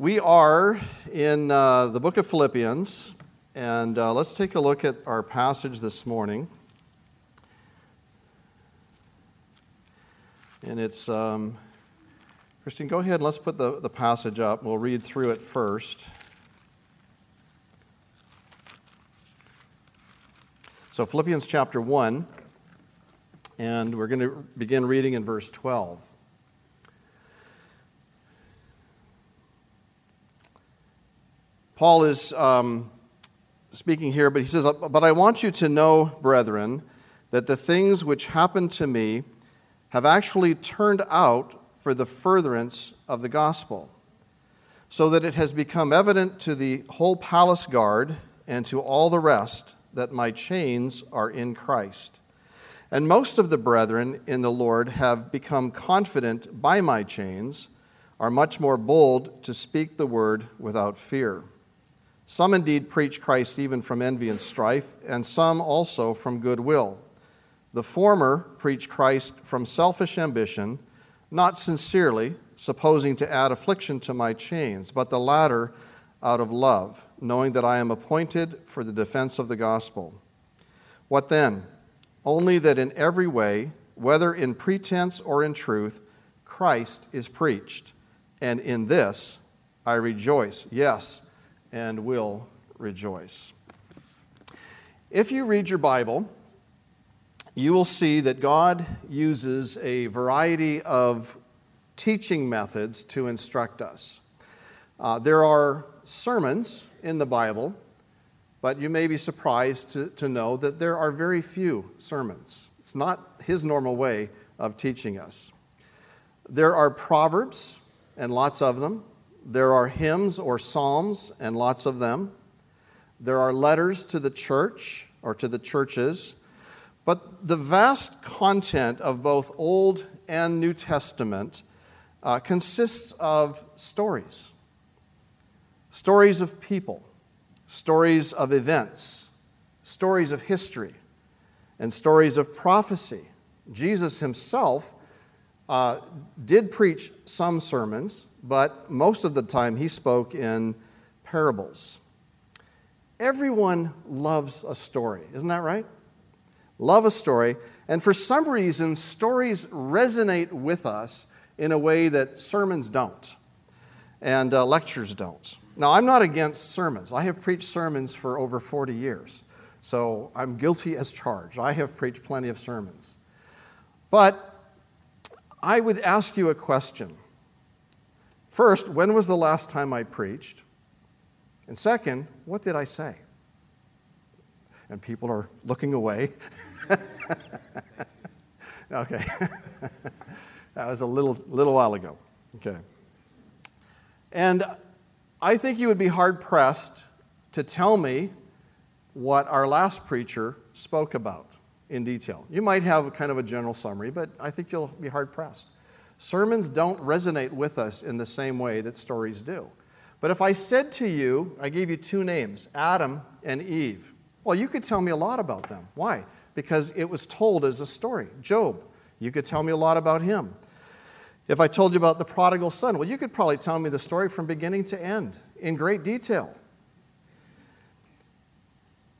We are in uh, the book of Philippians, and uh, let's take a look at our passage this morning. And it's, um, Christine, go ahead and let's put the, the passage up. We'll read through it first. So, Philippians chapter 1, and we're going to begin reading in verse 12. Paul is um, speaking here, but he says, But I want you to know, brethren, that the things which happened to me have actually turned out for the furtherance of the gospel, so that it has become evident to the whole palace guard and to all the rest that my chains are in Christ. And most of the brethren in the Lord have become confident by my chains, are much more bold to speak the word without fear. Some indeed preach Christ even from envy and strife, and some also from goodwill. The former preach Christ from selfish ambition, not sincerely, supposing to add affliction to my chains, but the latter out of love, knowing that I am appointed for the defense of the gospel. What then? Only that in every way, whether in pretense or in truth, Christ is preached, and in this I rejoice. Yes and will rejoice. If you read your Bible, you will see that God uses a variety of teaching methods to instruct us. Uh, there are sermons in the Bible, but you may be surprised to, to know that there are very few sermons. It's not his normal way of teaching us. There are proverbs, and lots of them. There are hymns or psalms, and lots of them. There are letters to the church or to the churches. But the vast content of both Old and New Testament uh, consists of stories stories of people, stories of events, stories of history, and stories of prophecy. Jesus himself uh, did preach some sermons, but most of the time he spoke in parables. Everyone loves a story, isn't that right? Love a story, and for some reason, stories resonate with us in a way that sermons don't and uh, lectures don't. Now, I'm not against sermons. I have preached sermons for over 40 years, so I'm guilty as charged. I have preached plenty of sermons. But I would ask you a question. First, when was the last time I preached? And second, what did I say? And people are looking away. okay. that was a little, little while ago. Okay. And I think you would be hard pressed to tell me what our last preacher spoke about in detail. You might have kind of a general summary, but I think you'll be hard pressed. Sermons don't resonate with us in the same way that stories do. But if I said to you, I gave you two names, Adam and Eve, well, you could tell me a lot about them. Why? Because it was told as a story. Job, you could tell me a lot about him. If I told you about the prodigal son, well, you could probably tell me the story from beginning to end in great detail.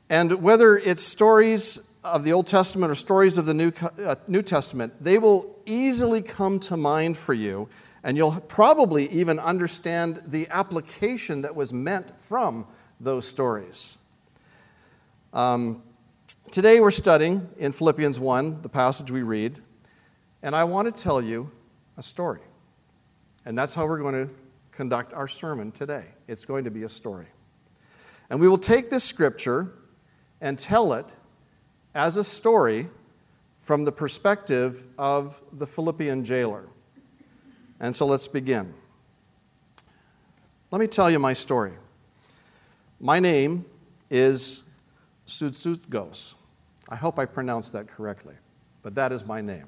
And whether it's stories of the Old Testament or stories of the New, uh, New Testament, they will easily come to mind for you, and you'll probably even understand the application that was meant from those stories. Um, today we're studying in Philippians 1, the passage we read, and I want to tell you a story. And that's how we're going to conduct our sermon today. It's going to be a story. And we will take this scripture and tell it as a story from the perspective of the Philippian jailer. And so let's begin. Let me tell you my story. My name is Sudsutgos. I hope I pronounced that correctly, but that is my name.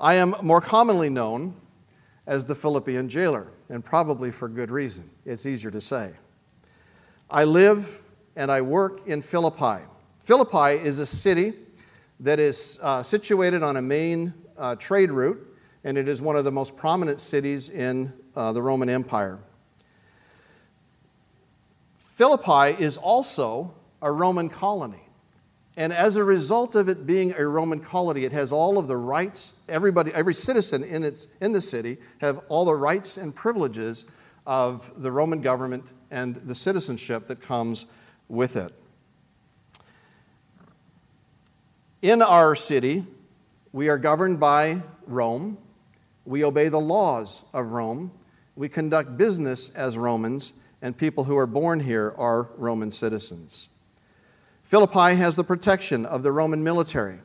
I am more commonly known as the Philippian jailer, and probably for good reason. It's easier to say. I live and I work in Philippi. Philippi is a city that is uh, situated on a main uh, trade route, and it is one of the most prominent cities in uh, the Roman Empire. Philippi is also a Roman colony. And as a result of it being a Roman colony, it has all of the rights, everybody, every citizen in, its, in the city have all the rights and privileges of the Roman government and the citizenship that comes with it. In our city, we are governed by Rome. We obey the laws of Rome. We conduct business as Romans, and people who are born here are Roman citizens. Philippi has the protection of the Roman military,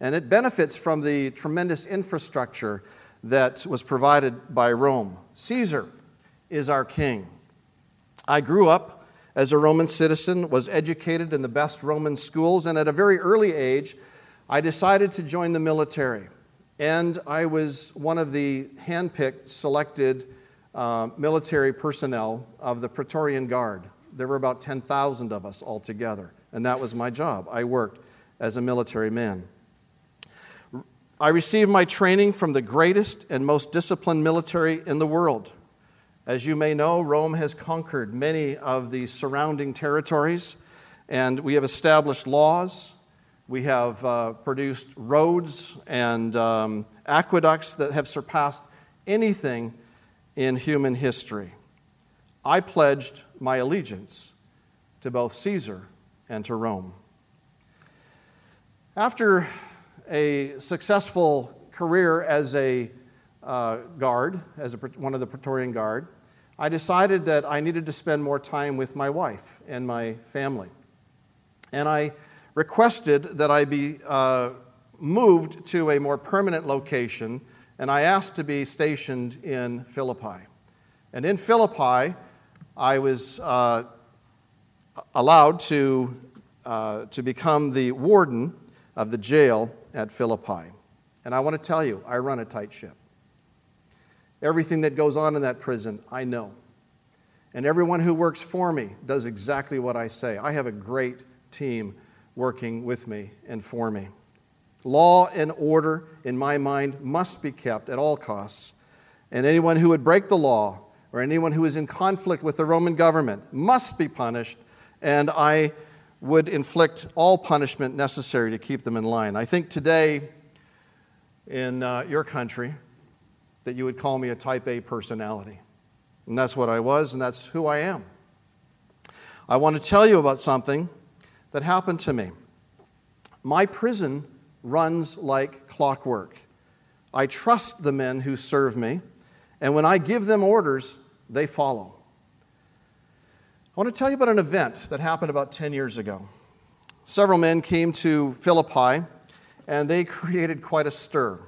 and it benefits from the tremendous infrastructure that was provided by Rome. Caesar is our king. I grew up as a Roman citizen, was educated in the best Roman schools, and at a very early age, I decided to join the military. And I was one of the handpicked, selected uh, military personnel of the Praetorian Guard. There were about 10,000 of us altogether and that was my job. I worked as a military man. I received my training from the greatest and most disciplined military in the world. As you may know, Rome has conquered many of the surrounding territories, and we have established laws. We have uh, produced roads and um, aqueducts that have surpassed anything in human history. I pledged my allegiance to both Caesar and to Rome. After a successful career as a uh, guard, as a, one of the Praetorian Guard, I decided that I needed to spend more time with my wife and my family. And I requested that I be uh, moved to a more permanent location, and I asked to be stationed in Philippi. And in Philippi, I was uh, allowed to, uh, to become the warden of the jail at Philippi. And I want to tell you, I run a tight ship. Everything that goes on in that prison, I know. And everyone who works for me does exactly what I say. I have a great team working with me and for me. Law and order, in my mind, must be kept at all costs. And anyone who would break the law or anyone who is in conflict with the Roman government must be punished and I would inflict all punishment necessary to keep them in line. I think today in uh, your country that you would call me a type A personality. And that's what I was, and that's who I am. I want to tell you about something that happened to me. My prison runs like clockwork. I trust the men who serve me, and when I give them orders, they follow. I want to tell you about an event that happened about 10 years ago. Several men came to Philippi and they created quite a stir.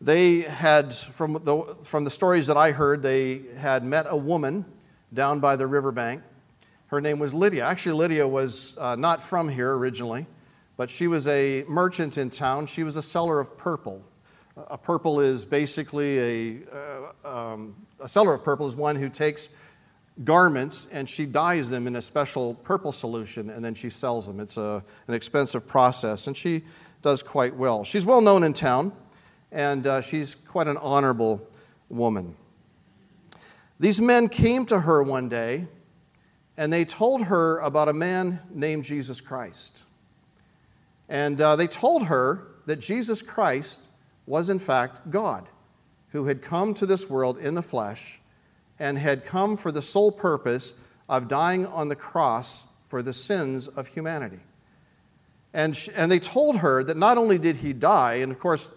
They had, from the, from the stories that I heard, they had met a woman down by the riverbank. Her name was Lydia. Actually, Lydia was uh, not from here originally, but she was a merchant in town. She was a seller of purple. A purple is basically a, uh, um, a seller of purple is one who takes garments and she dyes them in a special purple solution and then she sells them. It's a, an expensive process and she does quite well. She's well known in town and uh, she's quite an honorable woman. These men came to her one day and they told her about a man named Jesus Christ. And uh, they told her that Jesus Christ was, in fact, God who had come to this world in the flesh and had come for the sole purpose of dying on the cross for the sins of humanity. And, she, and they told her that not only did he die, and of course,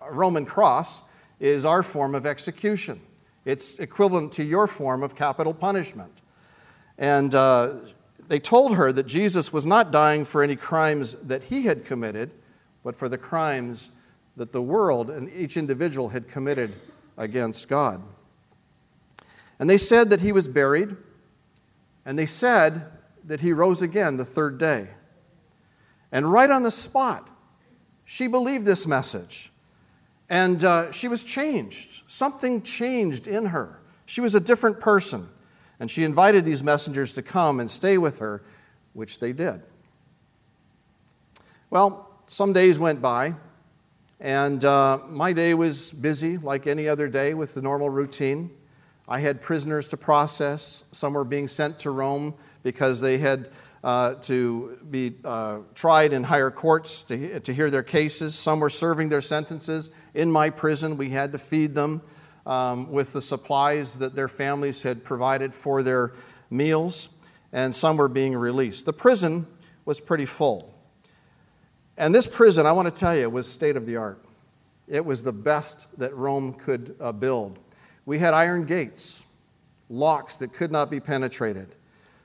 a Roman cross is our form of execution, it's equivalent to your form of capital punishment. And uh, they told her that Jesus was not dying for any crimes that he had committed, but for the crimes that the world and each individual had committed against God. And they said that he was buried, and they said that he rose again the third day. And right on the spot, she believed this message. And uh, she was changed. Something changed in her. She was a different person. And she invited these messengers to come and stay with her, which they did. Well, some days went by, and uh, my day was busy like any other day with the normal routine. I had prisoners to process. Some were being sent to Rome because they had uh, to be uh, tried in higher courts to, to hear their cases. Some were serving their sentences in my prison. We had to feed them um, with the supplies that their families had provided for their meals, and some were being released. The prison was pretty full. And this prison, I want to tell you, was state of the art. It was the best that Rome could uh, build. We had iron gates, locks that could not be penetrated,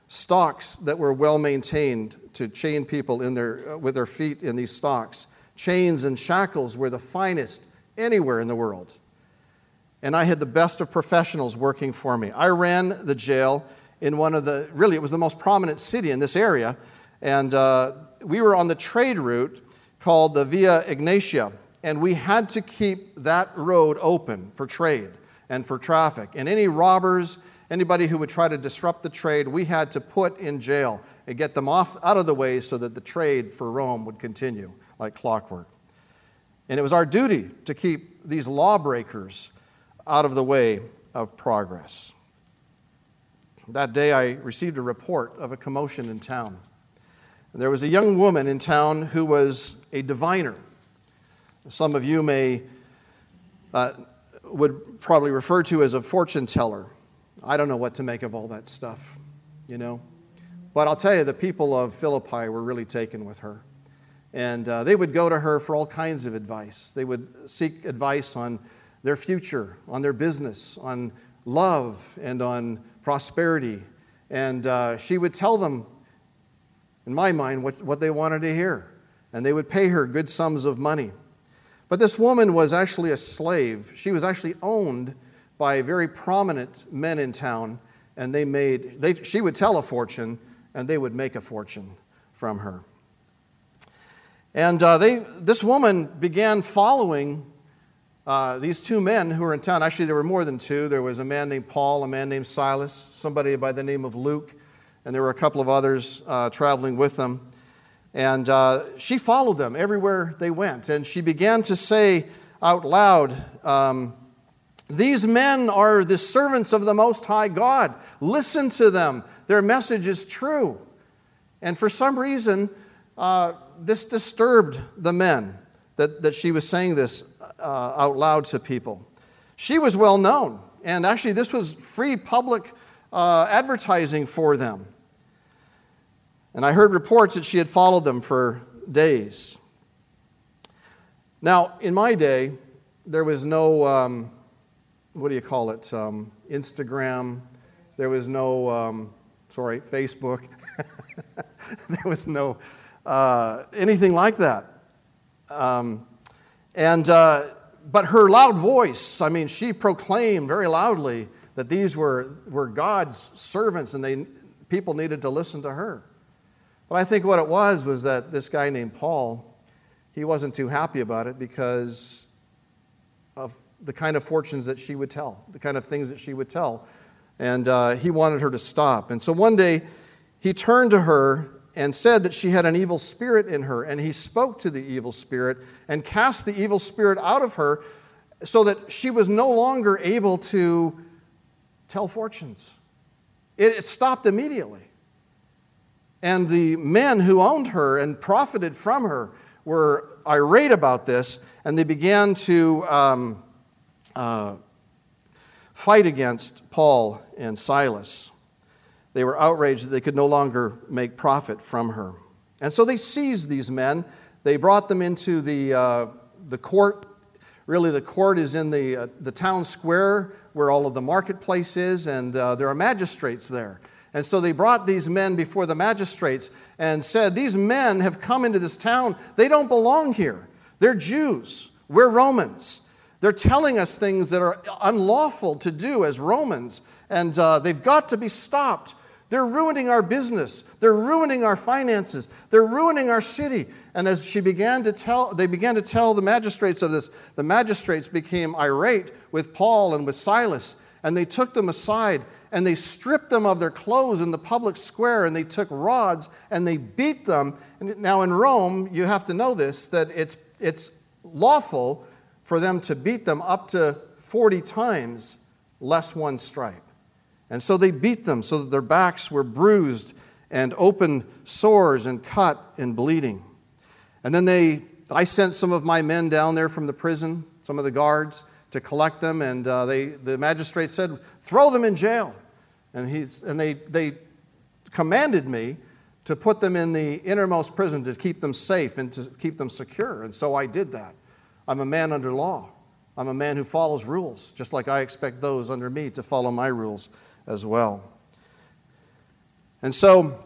stocks that were well maintained to chain people in their, uh, with their feet in these stocks. Chains and shackles were the finest anywhere in the world. And I had the best of professionals working for me. I ran the jail in one of the, really, it was the most prominent city in this area. And uh, we were on the trade route called the Via Egnatia, and we had to keep that road open for trade and for traffic. And any robbers, anybody who would try to disrupt the trade, we had to put in jail and get them off out of the way so that the trade for Rome would continue like clockwork. And it was our duty to keep these lawbreakers out of the way of progress. That day, I received a report of a commotion in town. And There was a young woman in town who was a diviner. Some of you may uh, would probably refer to as a fortune teller. I don't know what to make of all that stuff, you know. But I'll tell you, the people of Philippi were really taken with her. And uh, they would go to her for all kinds of advice. They would seek advice on their future, on their business, on love, and on prosperity. And uh, she would tell them in my mind, what, what they wanted to hear. And they would pay her good sums of money. But this woman was actually a slave. She was actually owned by very prominent men in town, and they made, they, she would tell a fortune, and they would make a fortune from her. And uh, they, this woman began following uh, these two men who were in town. Actually, there were more than two. There was a man named Paul, a man named Silas, somebody by the name of Luke, and there were a couple of others uh, traveling with them. And uh, she followed them everywhere they went. And she began to say out loud, um, These men are the servants of the Most High God. Listen to them. Their message is true. And for some reason, uh, this disturbed the men that, that she was saying this uh, out loud to people. She was well known. And actually, this was free public uh, advertising for them. And I heard reports that she had followed them for days. Now, in my day, there was no, um, what do you call it, um, Instagram. There was no, um, sorry, Facebook. there was no uh, anything like that. Um, and, uh, but her loud voice, I mean, she proclaimed very loudly that these were, were God's servants and they, people needed to listen to her. But I think what it was was that this guy named Paul, he wasn't too happy about it because of the kind of fortunes that she would tell, the kind of things that she would tell. And uh, he wanted her to stop. And so one day, he turned to her and said that she had an evil spirit in her. And he spoke to the evil spirit and cast the evil spirit out of her so that she was no longer able to tell fortunes. It, stopped immediately. And the men who owned her and profited from her were irate about this, and they began to um, uh, fight against Paul and Silas. They were outraged that they could no longer make profit from her. And so they seized these men. They brought them into the, uh, the court. Really, the court is in the, uh, the town square where all of the marketplace is, and uh, there are magistrates there. And so they brought these men before the magistrates and said, These men have come into this town. They don't belong here. They're Jews. We're Romans. They're telling us things that are unlawful to do as Romans, and uh, they've got to be stopped. They're ruining our business. They're ruining our finances. They're ruining our city. And as she began to tell, they began to tell the magistrates of this, the magistrates became irate with Paul and with Silas, and they took them aside and they stripped them of their clothes in the public square and they took rods and they beat them. And now in Rome, you have to know this that it's, it's lawful for them to beat them up to 40 times less one stripe. And so they beat them so that their backs were bruised and open sores and cut and bleeding. And then they, I sent some of my men down there from the prison, some of the guards, to collect them. And uh, they, the magistrate said, throw them in jail. And, he's, and they, they commanded me to put them in the innermost prison to keep them safe and to keep them secure. And so I did that. I'm a man under law. I'm a man who follows rules, just like I expect those under me to follow my rules as well. And so,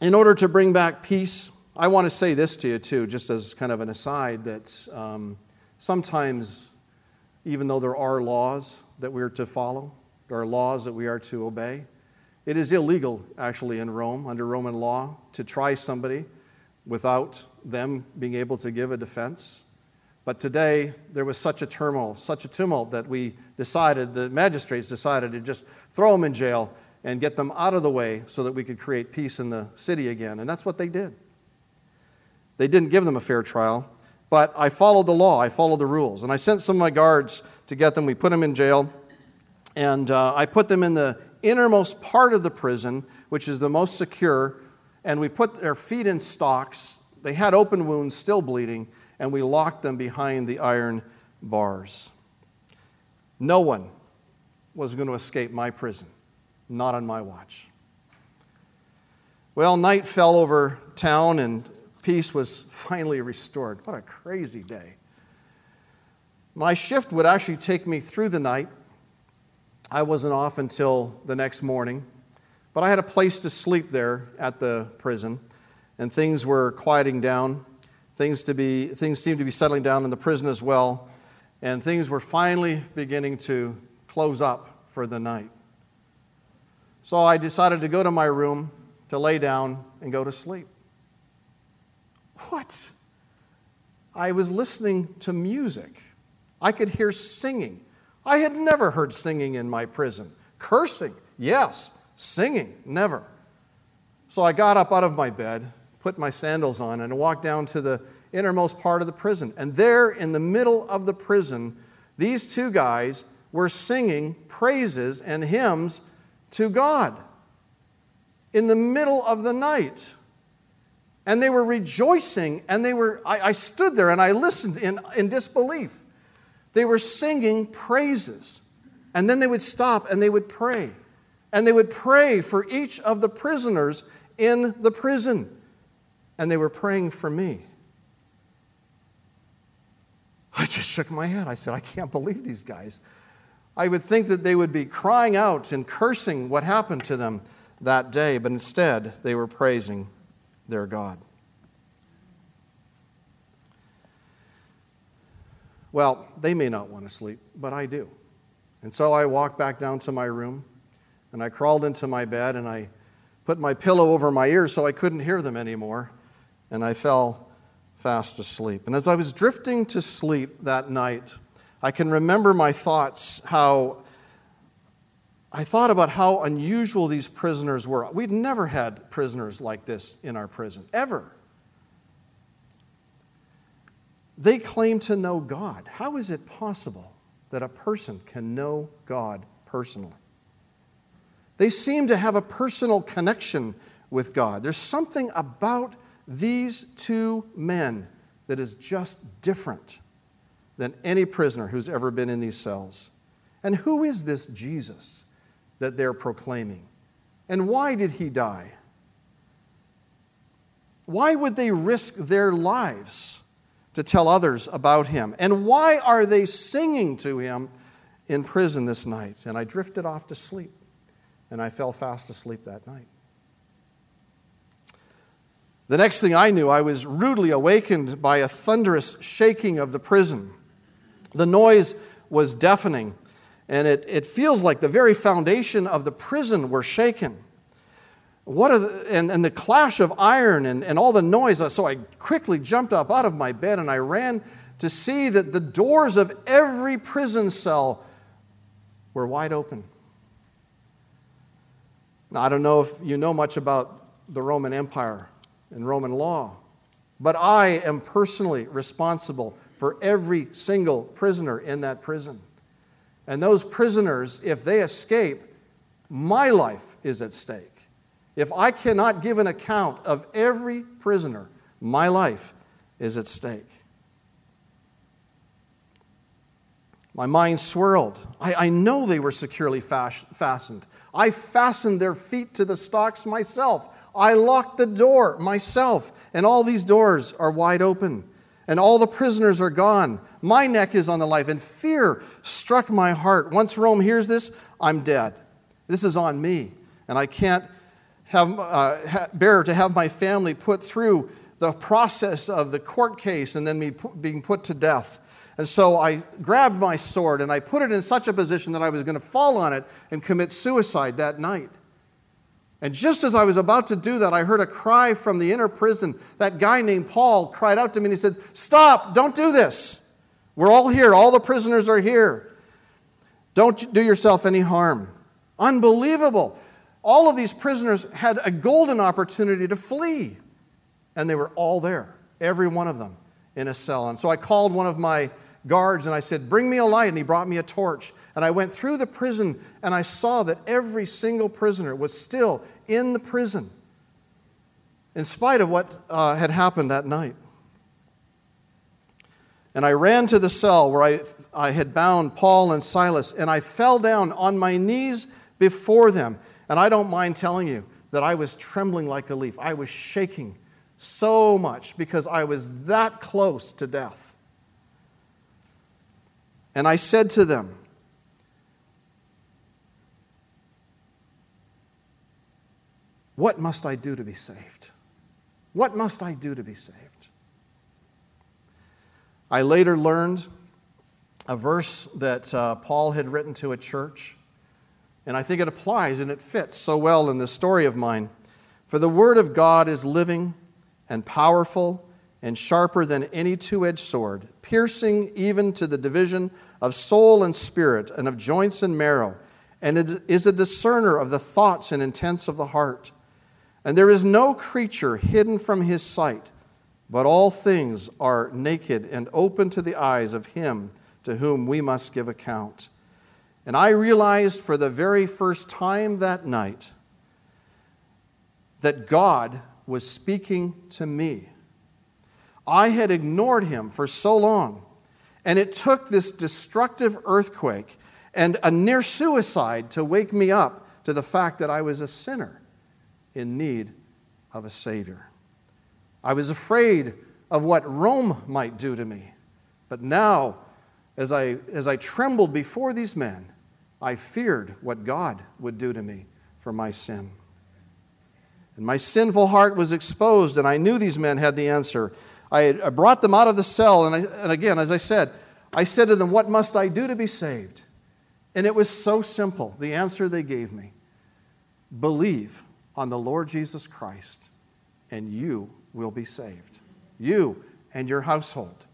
in order to bring back peace, I want to say this to you, too, just as kind of an aside that um, sometimes, even though there are laws that we're to follow, there are laws that we are to obey, it is illegal, actually, in Rome, under Roman law, to try somebody without them being able to give a defense. But today, there was such a turmoil, such a tumult that we decided, the magistrates decided to just throw them in jail and get them out of the way so that we could create peace in the city again. And that's what they did. They didn't give them a fair trial, but I followed the law, I followed the rules. And I sent some of my guards to get them. We put them in jail, and uh, I put them in the innermost part of the prison, which is the most secure, and we put their feet in stocks. They had open wounds, still bleeding and we locked them behind the iron bars. No one was going to escape my prison, not on my watch. Well, night fell over town and peace was finally restored. What a crazy day. My shift would actually take me through the night. I wasn't off until the next morning, but I had a place to sleep there at the prison, and things were quieting down. Things, to be, things seemed to be settling down in the prison as well, and things were finally beginning to close up for the night. So I decided to go to my room to lay down and go to sleep. What? I was listening to music. I could hear singing. I had never heard singing in my prison. Cursing, yes. Singing, never. So I got up out of my bed put my sandals on and walked down to the innermost part of the prison. And there, in the middle of the prison, these two guys were singing praises and hymns to God in the middle of the night. And they were rejoicing, and they were, I, I stood there and I listened in, in disbelief. They were singing praises. And then they would stop and they would pray. And they would pray for each of the prisoners in the prison and they were praying for me. I just shook my head. I said, I can't believe these guys. I would think that they would be crying out and cursing what happened to them that day, but instead they were praising their God. Well, they may not want to sleep, but I do. And so I walked back down to my room and I crawled into my bed and I put my pillow over my ears so I couldn't hear them anymore and I fell fast asleep. And as I was drifting to sleep that night, I can remember my thoughts how I thought about how unusual these prisoners were. We'd never had prisoners like this in our prison, ever. They claim to know God. How is it possible that a person can know God personally? They seem to have a personal connection with God. There's something about these two men that is just different than any prisoner who's ever been in these cells. And who is this Jesus that they're proclaiming? And why did he die? Why would they risk their lives to tell others about him? And why are they singing to him in prison this night? And I drifted off to sleep, and I fell fast asleep that night. The next thing I knew, I was rudely awakened by a thunderous shaking of the prison. The noise was deafening, and it, it feels like the very foundation of the prison were shaken. What are the, and, and the clash of iron and, and all the noise. Uh, so I quickly jumped up out of my bed and I ran to see that the doors of every prison cell were wide open. Now, I don't know if you know much about the Roman Empire in Roman law. But I am personally responsible for every single prisoner in that prison. And those prisoners, if they escape, my life is at stake. If I cannot give an account of every prisoner, my life is at stake. My mind swirled. I, I know they were securely fas- fastened. I fastened their feet to the stocks myself. I locked the door myself, and all these doors are wide open, and all the prisoners are gone. My neck is on the life, and fear struck my heart. Once Rome hears this, I'm dead. This is on me, and I can't have, uh, bear to have my family put through the process of the court case and then me being put to death. And so I grabbed my sword and I put it in such a position that I was going to fall on it and commit suicide that night. And just as I was about to do that, I heard a cry from the inner prison. That guy named Paul cried out to me and he said, Stop, don't do this. We're all here, all the prisoners are here. Don't do yourself any harm. Unbelievable. All of these prisoners had a golden opportunity to flee, and they were all there, every one of them in a cell. And so I called one of my guards and I said, Bring me a light. And he brought me a torch. And I went through the prison and I saw that every single prisoner was still in the prison, in spite of what uh, had happened that night. And I ran to the cell where I, I had bound Paul and Silas, and I fell down on my knees before them. And I don't mind telling you that I was trembling like a leaf. I was shaking so much because I was that close to death. And I said to them, What must I do to be saved? What must I do to be saved? I later learned a verse that uh, Paul had written to a church, and I think it applies and it fits so well in this story of mine. For the word of God is living and powerful and sharper than any two edged sword, piercing even to the division of soul and spirit and of joints and marrow, and it is a discerner of the thoughts and intents of the heart. And there is no creature hidden from his sight, but all things are naked and open to the eyes of him to whom we must give account. And I realized for the very first time that night that God was speaking to me. I had ignored him for so long, and it took this destructive earthquake and a near suicide to wake me up to the fact that I was a sinner in need of a Savior. I was afraid of what Rome might do to me, but now, as I, as I trembled before these men, I feared what God would do to me for my sin. And my sinful heart was exposed, and I knew these men had the answer. I, I brought them out of the cell, and, I, and again, as I said, I said to them, What must I do to be saved? And it was so simple, the answer they gave me believe on the Lord Jesus Christ, and you will be saved. You and your household.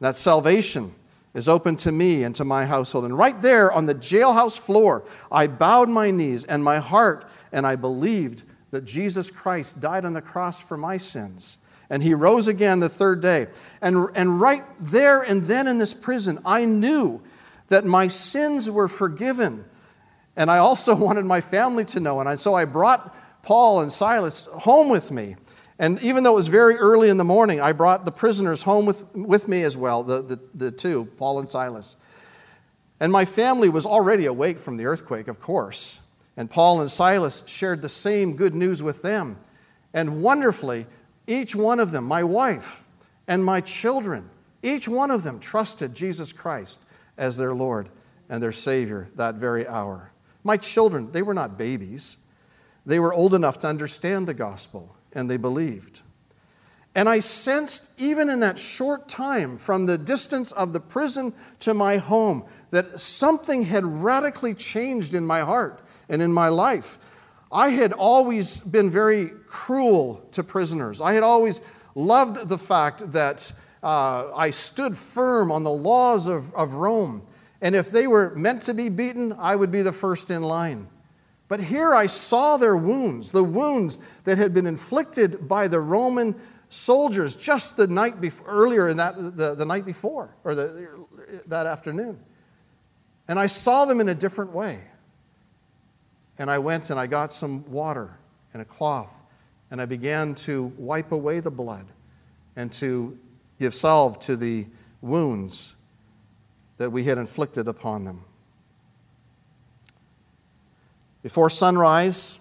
That salvation is open to me and to my household. And right there on the jailhouse floor, I bowed my knees and my heart, and I believed that Jesus Christ died on the cross for my sins. And he rose again the third day. And, and right there and then in this prison, I knew that my sins were forgiven. And I also wanted my family to know. And so I brought Paul and Silas home with me. And even though it was very early in the morning, I brought the prisoners home with, with me as well, the, the, the two, Paul and Silas. And my family was already awake from the earthquake, of course. And Paul and Silas shared the same good news with them. And wonderfully, each one of them, my wife and my children, each one of them trusted Jesus Christ as their Lord and their Savior that very hour. My children, they were not babies. They were old enough to understand the gospel, and they believed. And I sensed, even in that short time from the distance of the prison to my home, that something had radically changed in my heart and in my life. I had always been very cruel to prisoners. I had always loved the fact that uh, I stood firm on the laws of, of Rome. And if they were meant to be beaten, I would be the first in line. But here I saw their wounds, the wounds that had been inflicted by the Roman soldiers just the night before, earlier in that, the, the night before, or the, that afternoon. And I saw them in a different way. And I went and I got some water and a cloth, and I began to wipe away the blood and to give salve to the wounds that we had inflicted upon them. Before sunrise,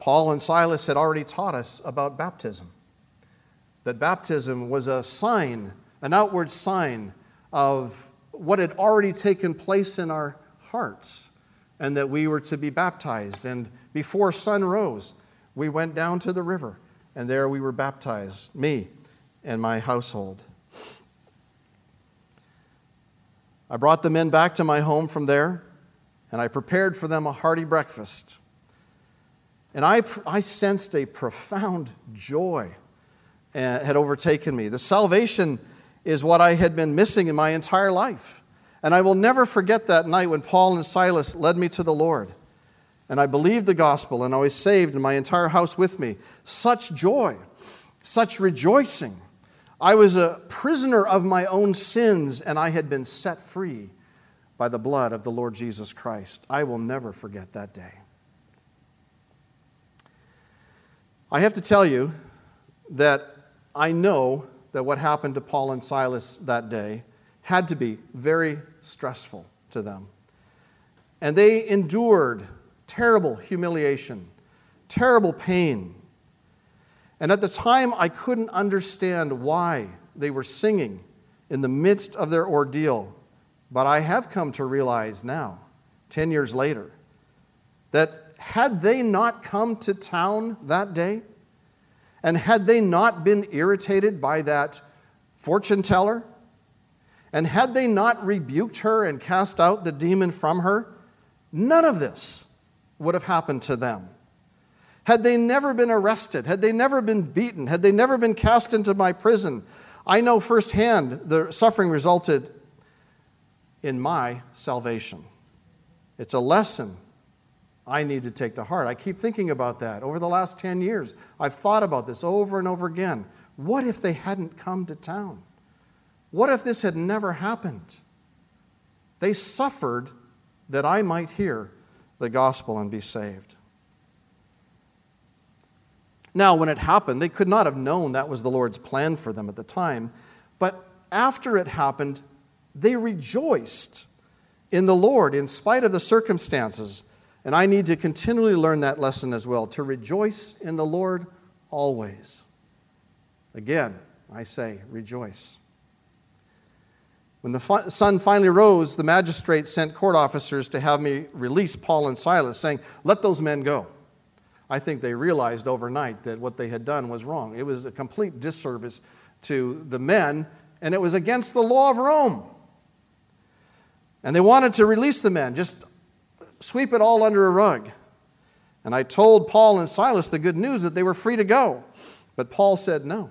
Paul and Silas had already taught us about baptism. That baptism was a sign, an outward sign of what had already taken place in our hearts, and that we were to be baptized. And before sun rose, we went down to the river, and there we were baptized, me and my household. I brought the men back to my home from there, and I prepared for them a hearty breakfast. And I, I sensed a profound joy uh, had overtaken me. The salvation is what I had been missing in my entire life. And I will never forget that night when Paul and Silas led me to the Lord. And I believed the gospel, and I was saved, and my entire house with me. Such joy, such rejoicing. I was a prisoner of my own sins, and I had been set free by the blood of the Lord Jesus Christ. I will never forget that day. I have to tell you that I know that what happened to Paul and Silas that day had to be very stressful to them. And they endured terrible humiliation, terrible pain, and at the time, I couldn't understand why they were singing in the midst of their ordeal. But I have come to realize now, 10 years later, that had they not come to town that day, and had they not been irritated by that fortune teller, and had they not rebuked her and cast out the demon from her, none of this would have happened to them. Had they never been arrested, had they never been beaten, had they never been cast into my prison, I know firsthand the suffering resulted in my salvation. It's a lesson I need to take to heart. I keep thinking about that. Over the last 10 years, I've thought about this over and over again. What if they hadn't come to town? What if this had never happened? They suffered that I might hear the gospel and be saved. Now, when it happened, they could not have known that was the Lord's plan for them at the time. But after it happened, they rejoiced in the Lord in spite of the circumstances. And I need to continually learn that lesson as well to rejoice in the Lord always. Again, I say, rejoice. When the sun finally rose, the magistrate sent court officers to have me release Paul and Silas, saying, Let those men go. I think they realized overnight that what they had done was wrong. It was a complete disservice to the men, and it was against the law of Rome. And they wanted to release the men, just sweep it all under a rug. And I told Paul and Silas the good news that they were free to go. But Paul said, No.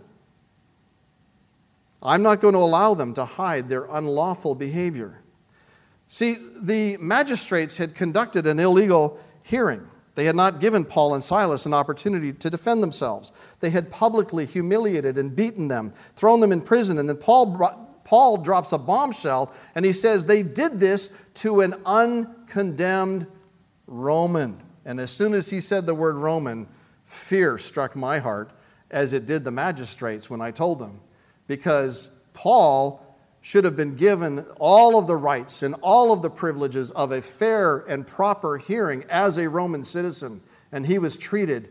I'm not going to allow them to hide their unlawful behavior. See, the magistrates had conducted an illegal hearing. They had not given Paul and Silas an opportunity to defend themselves. They had publicly humiliated and beaten them, thrown them in prison, and then Paul, brought, Paul drops a bombshell and he says they did this to an uncondemned Roman. And as soon as he said the word Roman, fear struck my heart, as it did the magistrates when I told them. Because Paul should have been given all of the rights and all of the privileges of a fair and proper hearing as a Roman citizen, and he was treated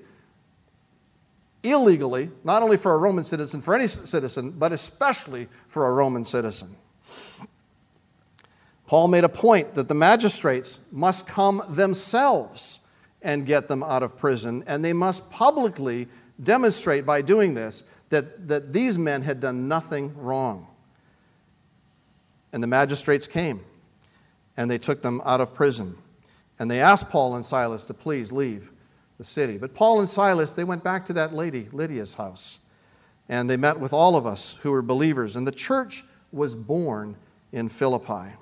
illegally, not only for a Roman citizen, for any citizen, but especially for a Roman citizen. Paul made a point that the magistrates must come themselves and get them out of prison, and they must publicly demonstrate by doing this that, that these men had done nothing wrong. And the magistrates came and they took them out of prison. And they asked Paul and Silas to please leave the city. But Paul and Silas, they went back to that lady, Lydia's house. And they met with all of us who were believers. And the church was born in Philippi.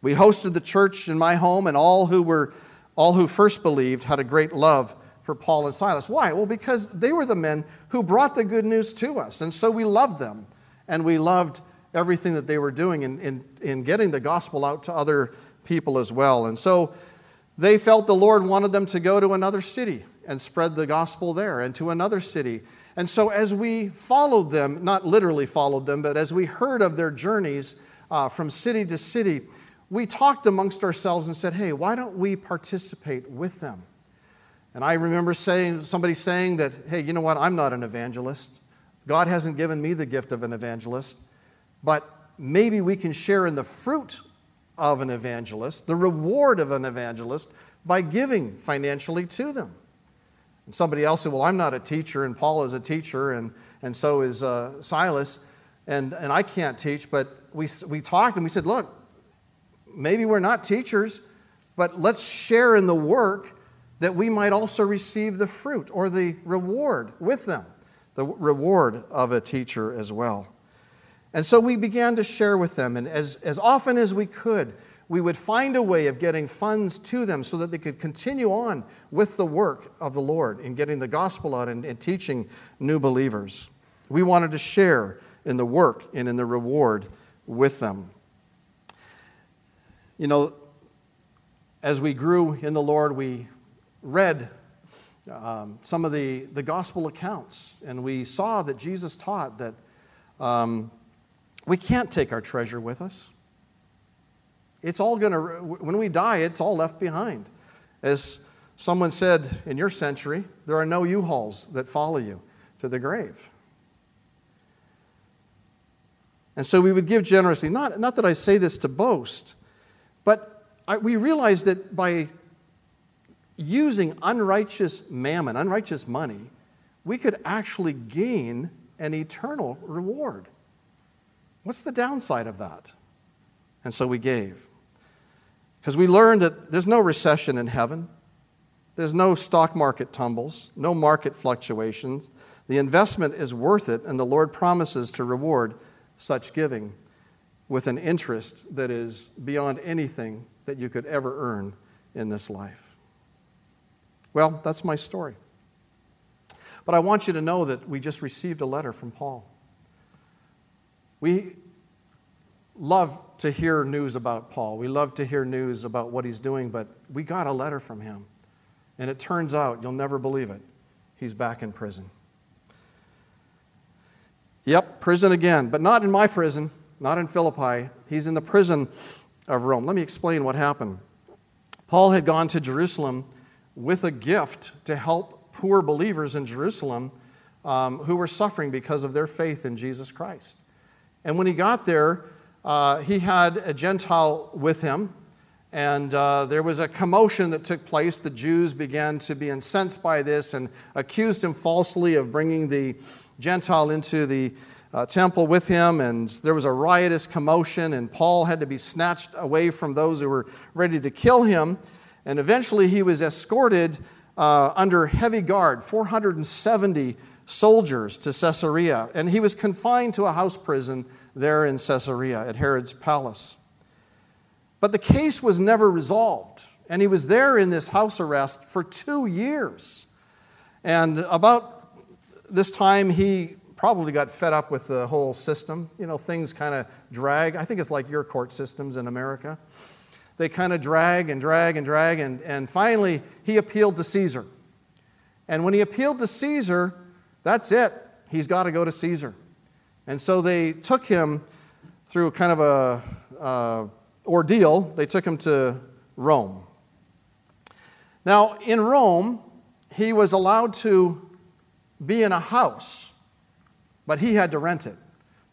We hosted the church in my home, and all who were all who first believed had a great love for Paul and Silas. Why? Well, because they were the men who brought the good news to us. And so we loved them. And we loved everything that they were doing in, in, in getting the gospel out to other people as well. And so they felt the Lord wanted them to go to another city and spread the gospel there, and to another city. And so as we followed them, not literally followed them, but as we heard of their journeys uh, from city to city, we talked amongst ourselves and said, hey, why don't we participate with them? And I remember saying, somebody saying that, hey, you know what, I'm not an evangelist. God hasn't given me the gift of an evangelist, but maybe we can share in the fruit of an evangelist, the reward of an evangelist, by giving financially to them. And somebody else said, Well, I'm not a teacher, and Paul is a teacher, and, and so is uh, Silas, and, and I can't teach. But we, we talked and we said, Look, maybe we're not teachers, but let's share in the work that we might also receive the fruit or the reward with them, the reward of a teacher as well. And so we began to share with them, and as, as often as we could, we would find a way of getting funds to them so that they could continue on with the work of the Lord in getting the gospel out and, and teaching new believers. We wanted to share in the work and in the reward with them. You know, as we grew in the Lord, we read um, some of the, the gospel accounts, and we saw that Jesus taught that um, we can't take our treasure with us. It's all going to, when we die, it's all left behind. As someone said in your century, there are no U hauls that follow you to the grave. And so we would give generously. Not, not that I say this to boast, but I, we realize that by using unrighteous mammon, unrighteous money, we could actually gain an eternal reward. What's the downside of that? And so we gave. Because we learned that there's no recession in heaven, there's no stock market tumbles, no market fluctuations. The investment is worth it, and the Lord promises to reward such giving with an interest that is beyond anything that you could ever earn in this life. Well, that's my story. But I want you to know that we just received a letter from Paul. We love to hear news about Paul. We love to hear news about what he's doing, but we got a letter from him. And it turns out, you'll never believe it, he's back in prison. Yep, prison again, but not in my prison, not in Philippi. He's in the prison of Rome. Let me explain what happened. Paul had gone to Jerusalem with a gift to help poor believers in Jerusalem um, who were suffering because of their faith in Jesus Christ. And when he got there, uh, he had a Gentile with him, and uh, there was a commotion that took place. The Jews began to be incensed by this and accused him falsely of bringing the Gentile into the uh, temple with him, and there was a riotous commotion, and Paul had to be snatched away from those who were ready to kill him. And eventually he was escorted uh, under heavy guard, 470 soldiers to Caesarea, and he was confined to a house prison there in Caesarea at Herod's palace. But the case was never resolved, and he was there in this house arrest for two years. And about this time, he probably got fed up with the whole system. You know, things kind of drag. I think it's like your court systems in America. They kind of drag and drag and drag, and, and finally, he appealed to Caesar. And when he appealed to Caesar, that's it. He's got to go to Caesar. And so they took him through kind of a uh, ordeal. They took him to Rome. Now, in Rome, he was allowed to be in a house, but he had to rent it.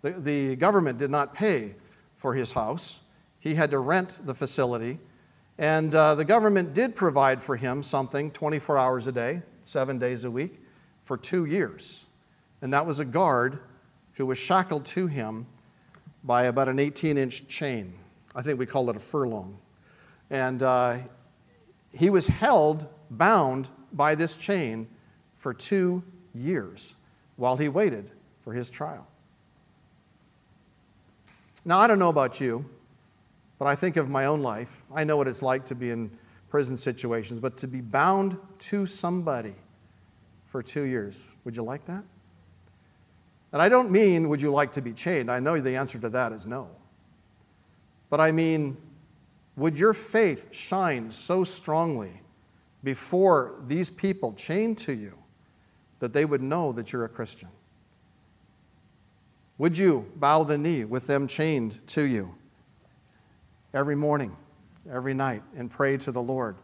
The, the government did not pay for his house, he had to rent the facility. And uh, the government did provide for him something 24 hours a day, seven days a week, for two years. And that was a guard who was shackled to him by about an 18 inch chain. I think we call it a furlong. And uh, he was held bound by this chain for two years while he waited for his trial. Now, I don't know about you, but I think of my own life. I know what it's like to be in prison situations, but to be bound to somebody for two years, would you like that? And I don't mean, would you like to be chained? I know the answer to that is no. But I mean, would your faith shine so strongly before these people chained to you that they would know that you're a Christian? Would you bow the knee with them chained to you every morning, every night, and pray to the Lord?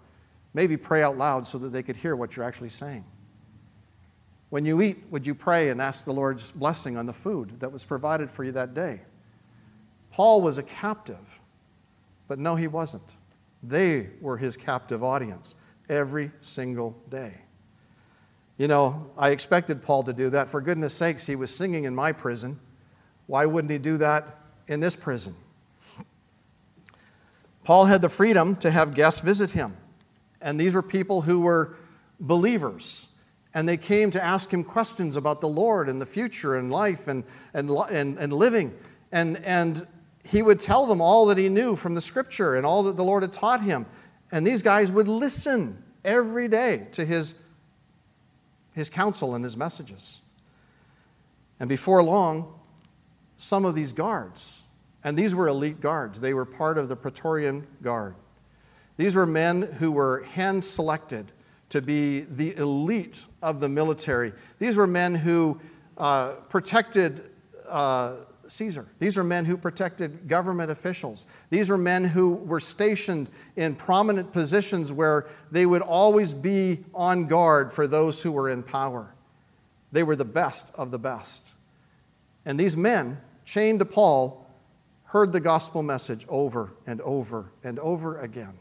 Maybe pray out loud so that they could hear what you're actually saying. When you eat, would you pray and ask the Lord's blessing on the food that was provided for you that day? Paul was a captive, but no, he wasn't. They were his captive audience every single day. You know, I expected Paul to do that. For goodness sakes, he was singing in my prison. Why wouldn't he do that in this prison? Paul had the freedom to have guests visit him. And these were people who were believers. And they came to ask him questions about the Lord and the future and life and, and, and, and living. And, and he would tell them all that he knew from the scripture and all that the Lord had taught him. And these guys would listen every day to his, his counsel and his messages. And before long, some of these guards, and these were elite guards, they were part of the Praetorian Guard. These were men who were hand selected to be the elite of the military. These were men who uh, protected uh, Caesar. These were men who protected government officials. These were men who were stationed in prominent positions where they would always be on guard for those who were in power. They were the best of the best. And these men, chained to Paul, heard the gospel message over and over and over again.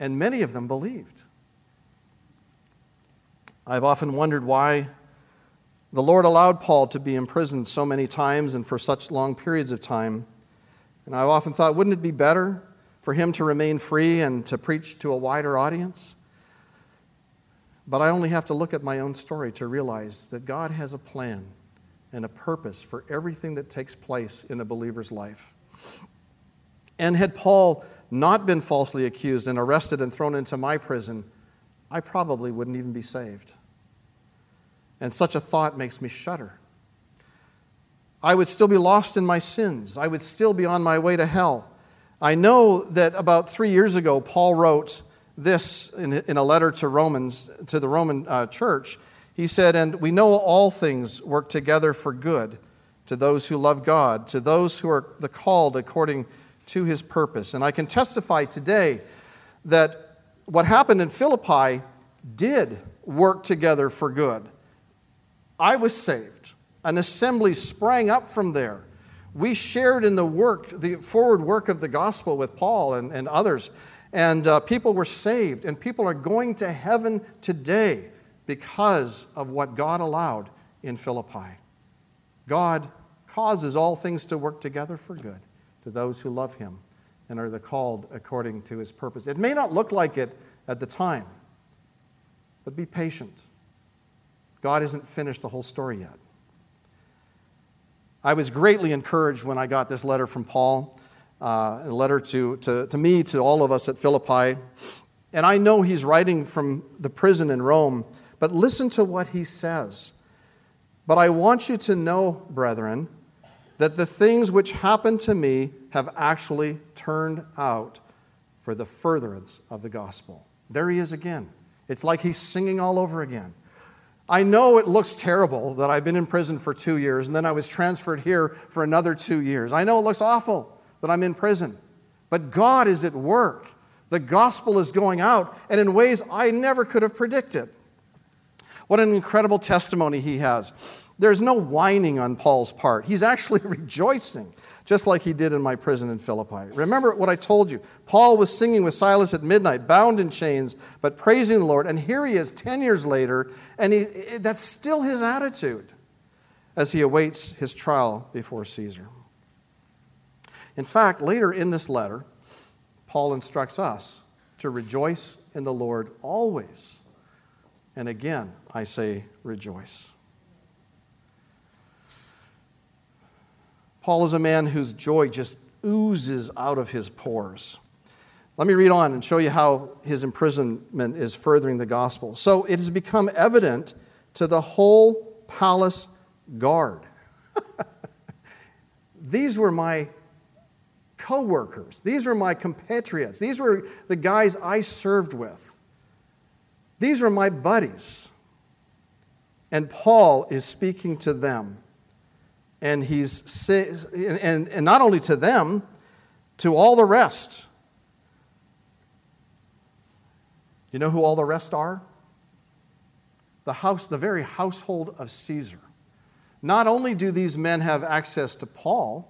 And many of them believed. I've often wondered why the Lord allowed Paul to be imprisoned so many times and for such long periods of time. And I've often thought, wouldn't it be better for him to remain free and to preach to a wider audience? But I only have to look at my own story to realize that God has a plan and a purpose for everything that takes place in a believer's life. And had Paul not been falsely accused and arrested and thrown into my prison, I probably wouldn't even be saved. And such a thought makes me shudder. I would still be lost in my sins. I would still be on my way to hell. I know that about three years ago, Paul wrote this in, a letter to Romans, to the Roman uh, church. He said, And we know all things work together for good to those who love God, to those who are the called according to his purpose. And I can testify today that what happened in Philippi did work together for good. I was saved. An assembly sprang up from there. We shared in the work, the forward work of the gospel with Paul and, and others. And uh, people were saved, and people are going to heaven today because of what God allowed in Philippi. God causes all things to work together for good to those who love him and are the called according to his purpose. It may not look like it at the time, but be patient. God hasn't finished the whole story yet. I was greatly encouraged when I got this letter from Paul, uh, a letter to, to, to me, to all of us at Philippi. And I know he's writing from the prison in Rome but listen to what he says. But I want you to know, brethren, that the things which happened to me have actually turned out for the furtherance of the gospel. There he is again. It's like he's singing all over again. I know it looks terrible that I've been in prison for two years and then I was transferred here for another two years. I know it looks awful that I'm in prison, but God is at work. The gospel is going out, and in ways I never could have predicted. What an incredible testimony he has. There's no whining on Paul's part. He's actually rejoicing, just like he did in my prison in Philippi. Remember what I told you. Paul was singing with Silas at midnight, bound in chains, but praising the Lord. And here he is 10 years later, and he, that's still his attitude as he awaits his trial before Caesar. In fact, later in this letter, Paul instructs us to rejoice in the Lord always. And again, I say, rejoice. Paul is a man whose joy just oozes out of his pores. Let me read on and show you how his imprisonment is furthering the gospel. So it has become evident to the whole palace guard. These were my co workers. These were my compatriots. These were the guys I served with. These were my buddies. And Paul is speaking to them. And he's and, and not only to them, to all the rest. You know who all the rest are? The house, the very household of Caesar. Not only do these men have access to Paul,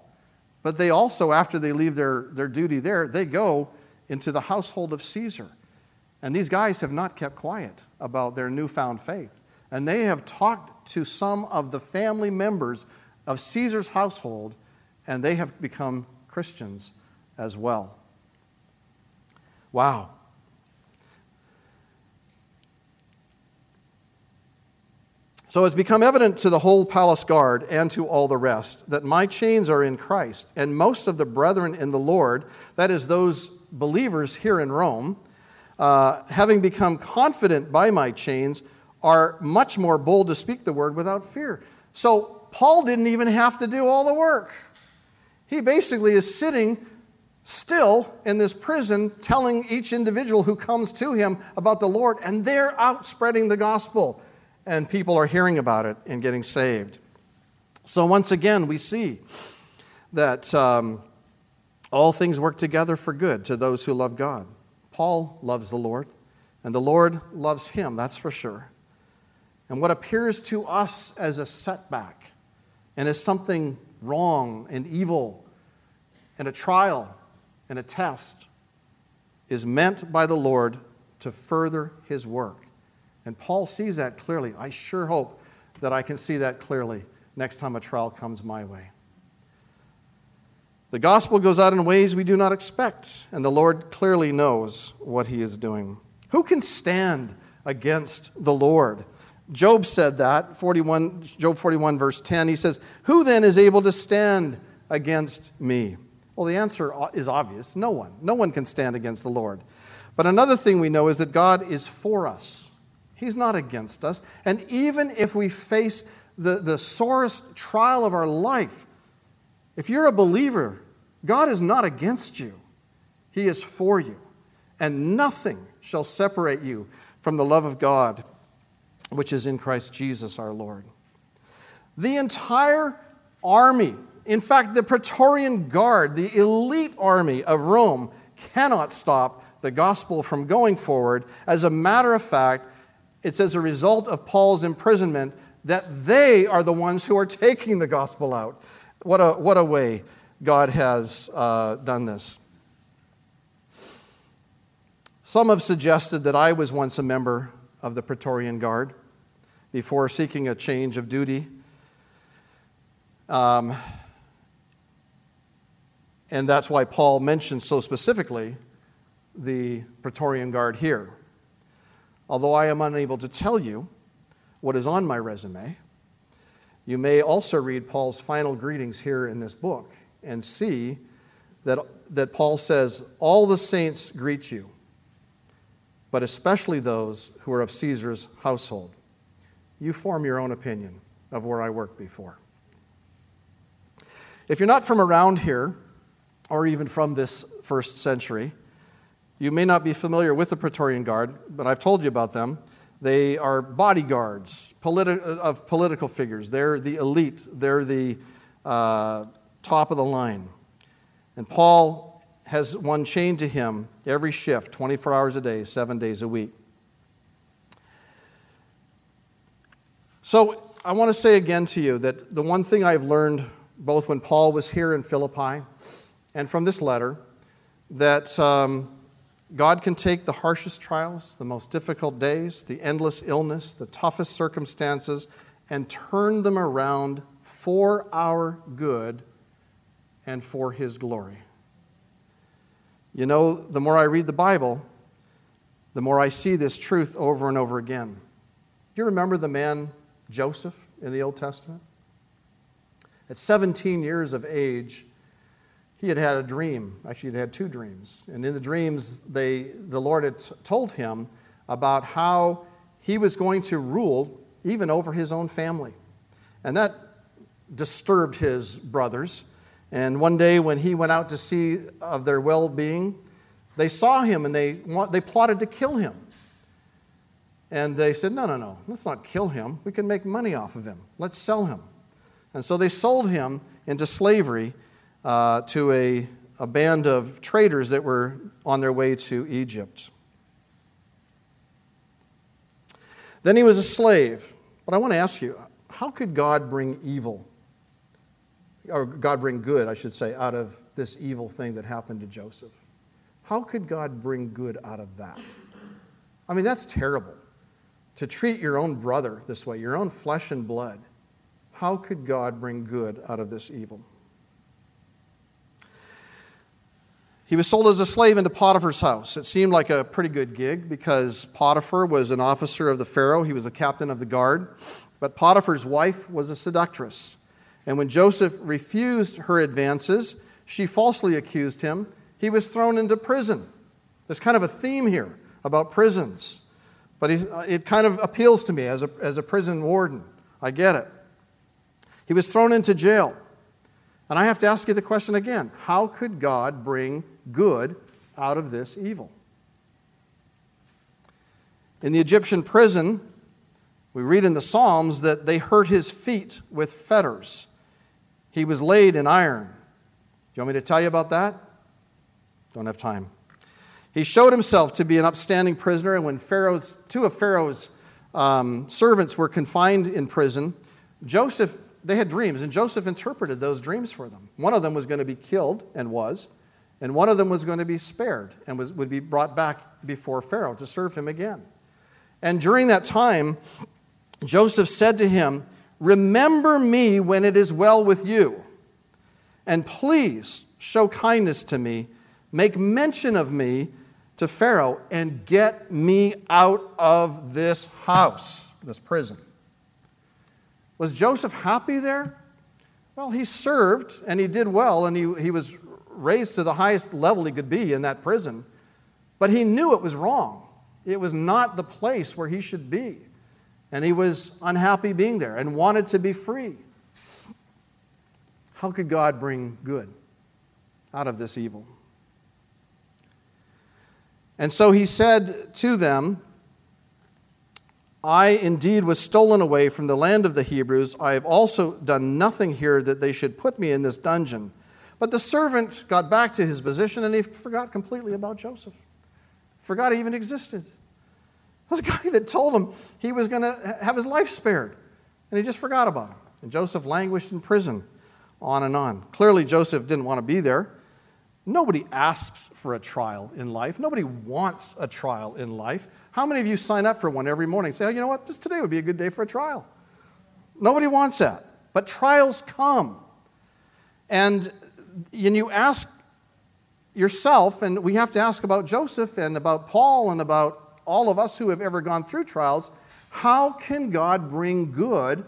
but they also, after they leave their, their duty there, they go into the household of Caesar. And these guys have not kept quiet about their newfound faith. And they have talked to some of the family members of Caesar's household, and they have become Christians as well. Wow. So it's become evident to the whole palace guard and to all the rest that my chains are in Christ, and most of the brethren in the Lord, that is, those believers here in Rome, uh, having become confident by my chains, are much more bold to speak the word without fear. So Paul didn't even have to do all the work. He basically is sitting still in this prison telling each individual who comes to him about the Lord, and they're out spreading the gospel and people are hearing about it and getting saved. So, once again, we see that um, all things work together for good to those who love God. Paul loves the Lord, and the Lord loves him, that's for sure. And what appears to us as a setback and as something wrong and evil and a trial and a test is meant by the Lord to further his work. And Paul sees that clearly. I sure hope that I can see that clearly next time a trial comes my way. The gospel goes out in ways we do not expect, and the Lord clearly knows what he is doing. Who can stand against the Lord? Job said that, 41, Job 41, verse 10. He says, Who then is able to stand against me? Well, the answer is obvious no one. No one can stand against the Lord. But another thing we know is that God is for us. He's not against us. And even if we face the, the sorest trial of our life, if you're a believer, God is not against you, He is for you. And nothing shall separate you from the love of God, which is in Christ Jesus our Lord. The entire army, in fact, the Praetorian Guard, the elite army of Rome, cannot stop the gospel from going forward. As a matter of fact, it's as a result of Paul's imprisonment that they are the ones who are taking the gospel out. What a, what a way God has uh, done this. Some have suggested that I was once a member of the Praetorian Guard before seeking a change of duty. Um, and that's why Paul mentions so specifically the Praetorian Guard here. Although I am unable to tell you what is on my resume, you may also read Paul's final greetings here in this book and see that, that Paul says, All the saints greet you, but especially those who are of Caesar's household. You form your own opinion of where I worked before. If you're not from around here, or even from this first century, you may not be familiar with the Praetorian Guard, but I've told you about them. They are bodyguards politi- of political figures. They're the elite, they're the uh, top of the line. And Paul has one chained to him every shift, 24 hours a day, seven days a week. So I want to say again to you that the one thing I've learned both when Paul was here in Philippi and from this letter, that. Um, God can take the harshest trials, the most difficult days, the endless illness, the toughest circumstances, and turn them around for our good and for His glory. You know, the more I read the Bible, the more I see this truth over and over again. Do you remember the man Joseph in the Old Testament? At 17 years of age, he had had a dream. Actually, he had had two dreams. And in the dreams, they, the Lord had told him about how he was going to rule even over his own family. And that disturbed his brothers. And one day when he went out to see of their well being, they saw him and they, they plotted to kill him. And they said, No, no, no, let's not kill him. We can make money off of him. Let's sell him. And so they sold him into slavery uh, to a, a band of traders that were on their way to Egypt. Then he was a slave. But I want to ask you how could God bring evil, or God bring good, I should say, out of this evil thing that happened to Joseph? How could God bring good out of that? I mean, that's terrible. To treat your own brother this way, your own flesh and blood. How could God bring good out of this evil? He was sold as a slave into Potiphar's house. It seemed like a pretty good gig because Potiphar was an officer of the Pharaoh, he was the captain of the guard. But Potiphar's wife was a seductress. And when Joseph refused her advances, she falsely accused him. He was thrown into prison. There's kind of a theme here about prisons. But uh, it kind of appeals to me as a, as a prison warden. I get it. He was thrown into jail. And I have to ask you the question again how could God bring good out of this evil? In the Egyptian prison, we read in the Psalms that they hurt his feet with fetters. He was laid in iron. Do you want me to tell you about that? Don't have time. He showed himself to be an upstanding prisoner, and when Pharaoh's, two of Pharaoh's um, servants were confined in prison, Joseph they had dreams, and Joseph interpreted those dreams for them. One of them was going to be killed, and was, and one of them was going to be spared and was, would be brought back before Pharaoh to serve him again. And during that time, Joseph said to him, Remember me when it is well with you, and please show kindness to me, make mention of me to Pharaoh, and get me out of this house, this prison. Was Joseph happy there? Well, he served and he did well and he, he was raised to the highest level he could be in that prison. But he knew it was wrong. It was not the place where he should be. And he was unhappy being there and wanted to be free. How could God bring good out of this evil? And so he said to them, I indeed was stolen away from the land of the Hebrews. I have also done nothing here that they should put me in this dungeon. But the servant got back to his position and he forgot completely about Joseph. Forgot he even existed. The guy that told him he was going to have his life spared. And he just forgot about him. And Joseph languished in prison on and on. Clearly, Joseph didn't want to be there. Nobody asks for a trial in life. Nobody wants a trial in life. How many of you sign up for one every morning? Say, oh, you know what? This today would be a good day for a trial. Nobody wants that. But trials come. And, and you ask yourself, and we have to ask about Joseph and about Paul and about all of us who have ever gone through trials how can God bring good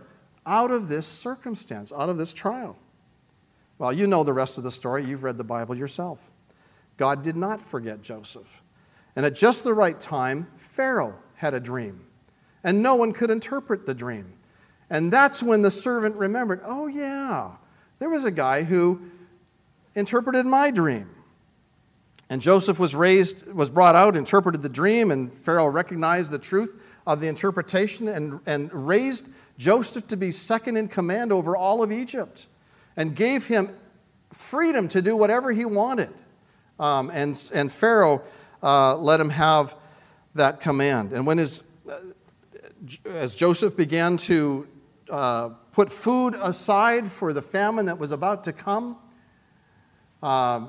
out of this circumstance, out of this trial? Well, you know the rest of the story. You've read the Bible yourself. God did not forget Joseph. And at just the right time, Pharaoh had a dream, and no one could interpret the dream. And that's when the servant remembered oh, yeah, there was a guy who interpreted my dream. And Joseph was raised, was brought out, interpreted the dream, and Pharaoh recognized the truth of the interpretation and, and raised Joseph to be second in command over all of Egypt and gave him freedom to do whatever he wanted. Um, and, and Pharaoh uh, let him have that command. And when his, uh, as Joseph began to uh, put food aside for the famine that was about to come, uh,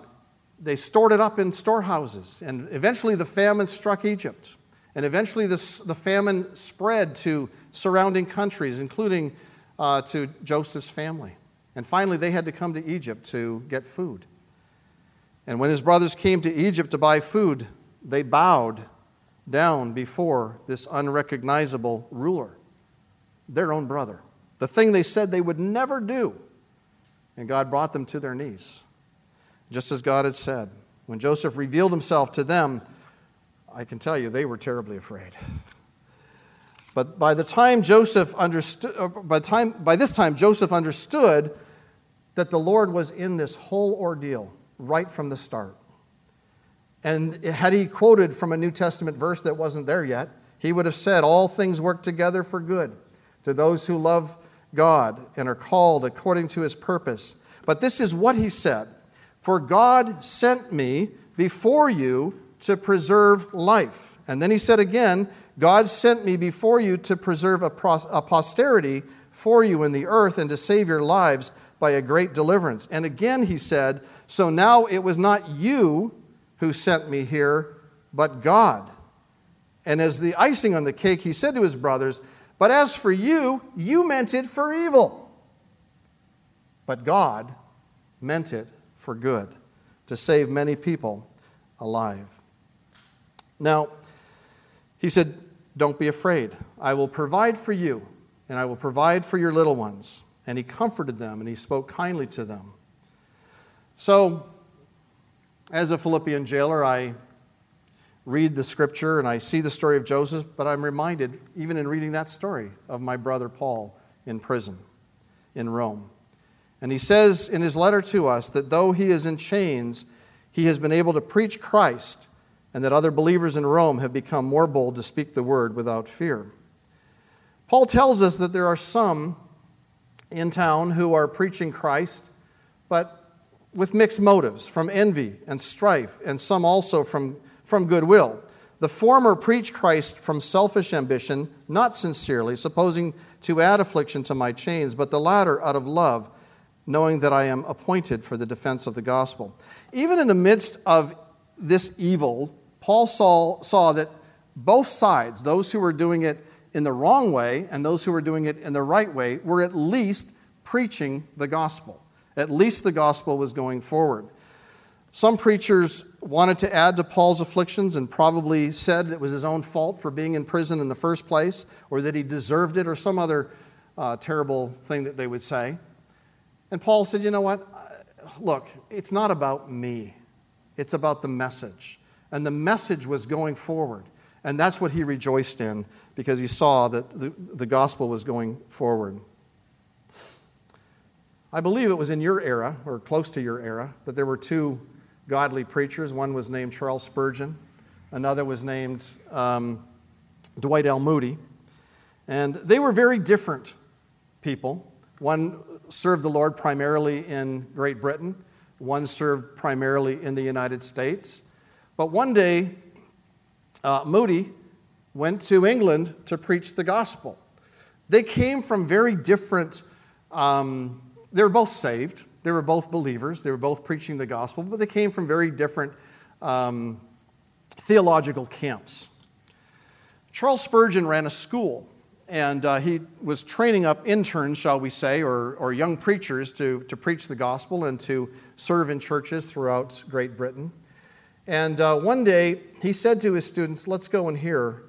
they stored it up in storehouses. And eventually the famine struck Egypt. And eventually the famine spread to surrounding countries, including uh, to Joseph's family. And finally, they had to come to Egypt to get food. And when his brothers came to Egypt to buy food, they bowed down before this unrecognizable ruler, their own brother. The thing they said they would never do. And God brought them to their knees, just as God had said. When Joseph revealed himself to them, I can tell you they were terribly afraid. But by the time Joseph understood, uh, by, time, by this time Joseph understood that the Lord was in this whole ordeal right from the start. And had he quoted from a New Testament verse that wasn't there yet, he would have said, All things work together for good to those who love God and are called according to his purpose. But this is what he said For God sent me before you to preserve life. And then he said again, God sent me before you to preserve a, posterity for you in the earth and to save your lives by a great deliverance. And again he said, So now it was not you who sent me here, but God. And as the icing on the cake, he said to his brothers, But as for you, you meant it for evil. But God meant it for good, to save many people alive. Now, he said, Don't be afraid. I will provide for you, and I will provide for your little ones. And he comforted them, and he spoke kindly to them. So, as a Philippian jailer, I read the scripture and I see the story of Joseph, but I'm reminded, even in reading that story, of my brother Paul in prison in Rome. And he says in his letter to us that though he is in chains, he has been able to preach Christ, and that other believers in Rome have become more bold to speak the word without fear. Paul tells us that there are some in town who are preaching Christ, but with mixed motives, from envy and strife, and some also from, from goodwill. The former preach Christ from selfish ambition, not sincerely, supposing to add affliction to my chains, but the latter out of love, knowing that I am appointed for the defense of the gospel. Even in the midst of this evil, Paul saw, saw that both sides, those who were doing it in the wrong way and those who were doing it in the right way, were at least preaching the gospel. At least the gospel was going forward. Some preachers wanted to add to Paul's afflictions and probably said it was his own fault for being in prison in the first place, or that he deserved it, or some other uh, terrible thing that they would say. And Paul said, You know what? Look, it's not about me, it's about the message. And the message was going forward. And that's what he rejoiced in because he saw that the, the gospel was going forward. I believe it was in your era, or close to your era, that there were two godly preachers. One was named Charles Spurgeon, another was named um, Dwight L. Moody. And they were very different people. One served the Lord primarily in Great Britain, one served primarily in the United States. But one day, uh, Moody went to England to preach the gospel. They came from very different um, they were both saved. They were both believers. They were both preaching the gospel, but they came from very different um, theological camps. Charles Spurgeon ran a school, and uh, he was training up interns, shall we say, or, or young preachers to, to preach the gospel and to serve in churches throughout Great Britain. And uh, one day, he said to his students, Let's go and hear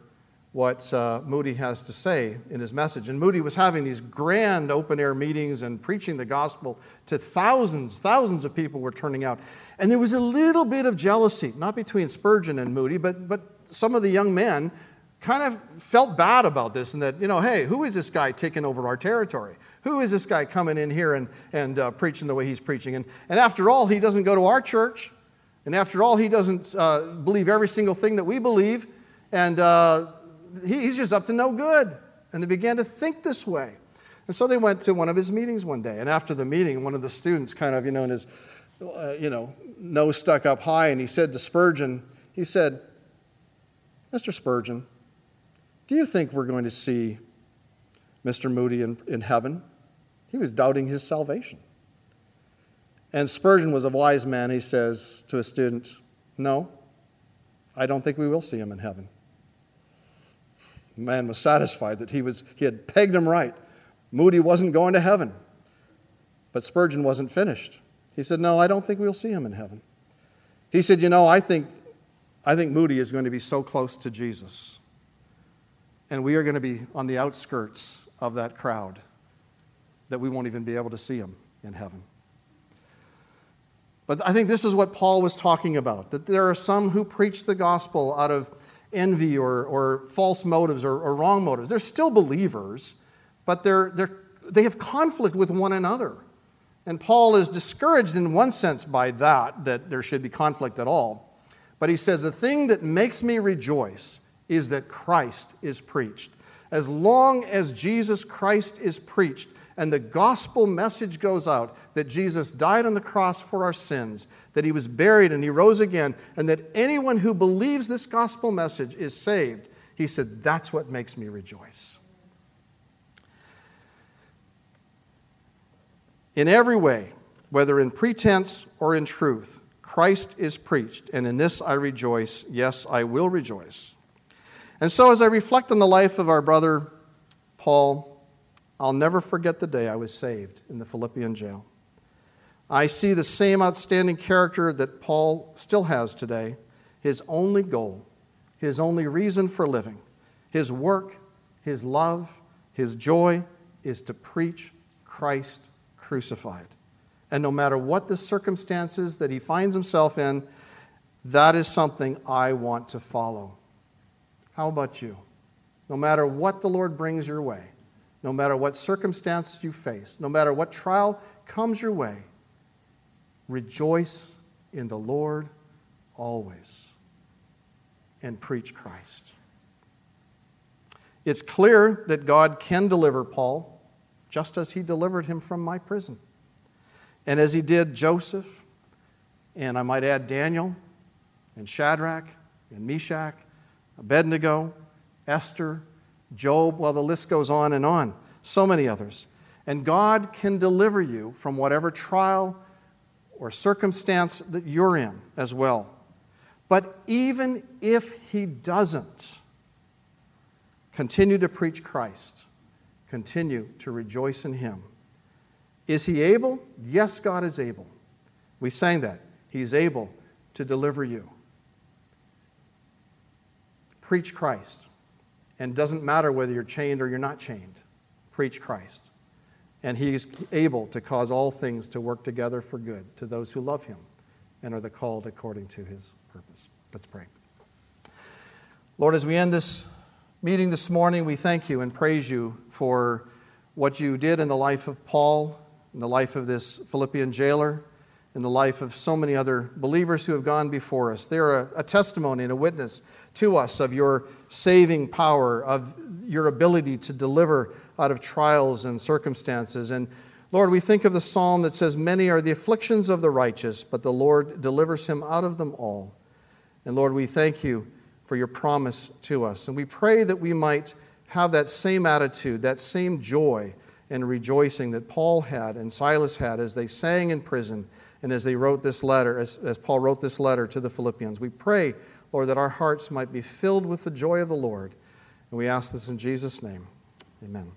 what uh, Moody has to say in his message. And Moody was having these grand open air meetings and preaching the gospel to thousands, thousands of people were turning out. And there was a little bit of jealousy, not between Spurgeon and Moody, but, but some of the young men kind of felt bad about this and that, you know, hey, who is this guy taking over our territory? Who is this guy coming in here and, and uh, preaching the way he's preaching? And, and after all, he doesn't go to our church. And after all, he doesn't uh, believe every single thing that we believe. And uh, he's just up to no good. And they began to think this way. And so they went to one of his meetings one day. And after the meeting, one of the students, kind of, you know, in his, uh, you know, nose stuck up high, and he said to Spurgeon, he said, Mr. Spurgeon, do you think we're going to see Mr. Moody in, in heaven? He was doubting his salvation. And Spurgeon was a wise man. He says to a student, No, I don't think we will see him in heaven. The man was satisfied that he, was, he had pegged him right. Moody wasn't going to heaven. But Spurgeon wasn't finished. He said, No, I don't think we'll see him in heaven. He said, You know, I think, I think Moody is going to be so close to Jesus. And we are going to be on the outskirts of that crowd that we won't even be able to see him in heaven. But I think this is what Paul was talking about that there are some who preach the gospel out of envy or, or false motives or, or wrong motives. They're still believers, but they're, they're, they have conflict with one another. And Paul is discouraged in one sense by that, that there should be conflict at all. But he says, The thing that makes me rejoice is that Christ is preached. As long as Jesus Christ is preached and the gospel message goes out that Jesus died on the cross for our sins, that he was buried and he rose again, and that anyone who believes this gospel message is saved, he said, That's what makes me rejoice. In every way, whether in pretense or in truth, Christ is preached, and in this I rejoice. Yes, I will rejoice. And so, as I reflect on the life of our brother Paul, I'll never forget the day I was saved in the Philippian jail. I see the same outstanding character that Paul still has today. His only goal, his only reason for living, his work, his love, his joy is to preach Christ crucified. And no matter what the circumstances that he finds himself in, that is something I want to follow. How about you? No matter what the Lord brings your way, no matter what circumstance you face, no matter what trial comes your way, rejoice in the Lord always and preach Christ. It's clear that God can deliver Paul just as he delivered him from my prison. And as he did Joseph, and I might add Daniel, and Shadrach, and Meshach, Abednego, Esther, Job, well, the list goes on and on. So many others. And God can deliver you from whatever trial or circumstance that you're in as well. But even if He doesn't, continue to preach Christ, continue to rejoice in Him. Is he able? Yes, God is able. We sang that. He's able to deliver you. Preach Christ. And it doesn't matter whether you're chained or you're not chained. Preach Christ. And he is able to cause all things to work together for good to those who love him and are the called according to his purpose. Let's pray. Lord, as we end this meeting this morning, we thank you and praise you for what you did in the life of Paul in the life of this Philippian jailer, in the life of so many other believers who have gone before us. They're a, a testimony and a witness to us of your saving power, of your ability to deliver out of trials and circumstances. And Lord, we think of the psalm that says, Many are the afflictions of the righteous, but the Lord delivers him out of them all. And Lord, we thank you for your promise to us. And we pray that we might have that same attitude, that same joy and rejoicing that Paul had and Silas had as they sang in prison and as they wrote this letter, as, as Paul wrote this letter to the Philippians. We pray, Lord, that our hearts might be filled with the joy of the Lord. And we ask this in Jesus' name. Amen.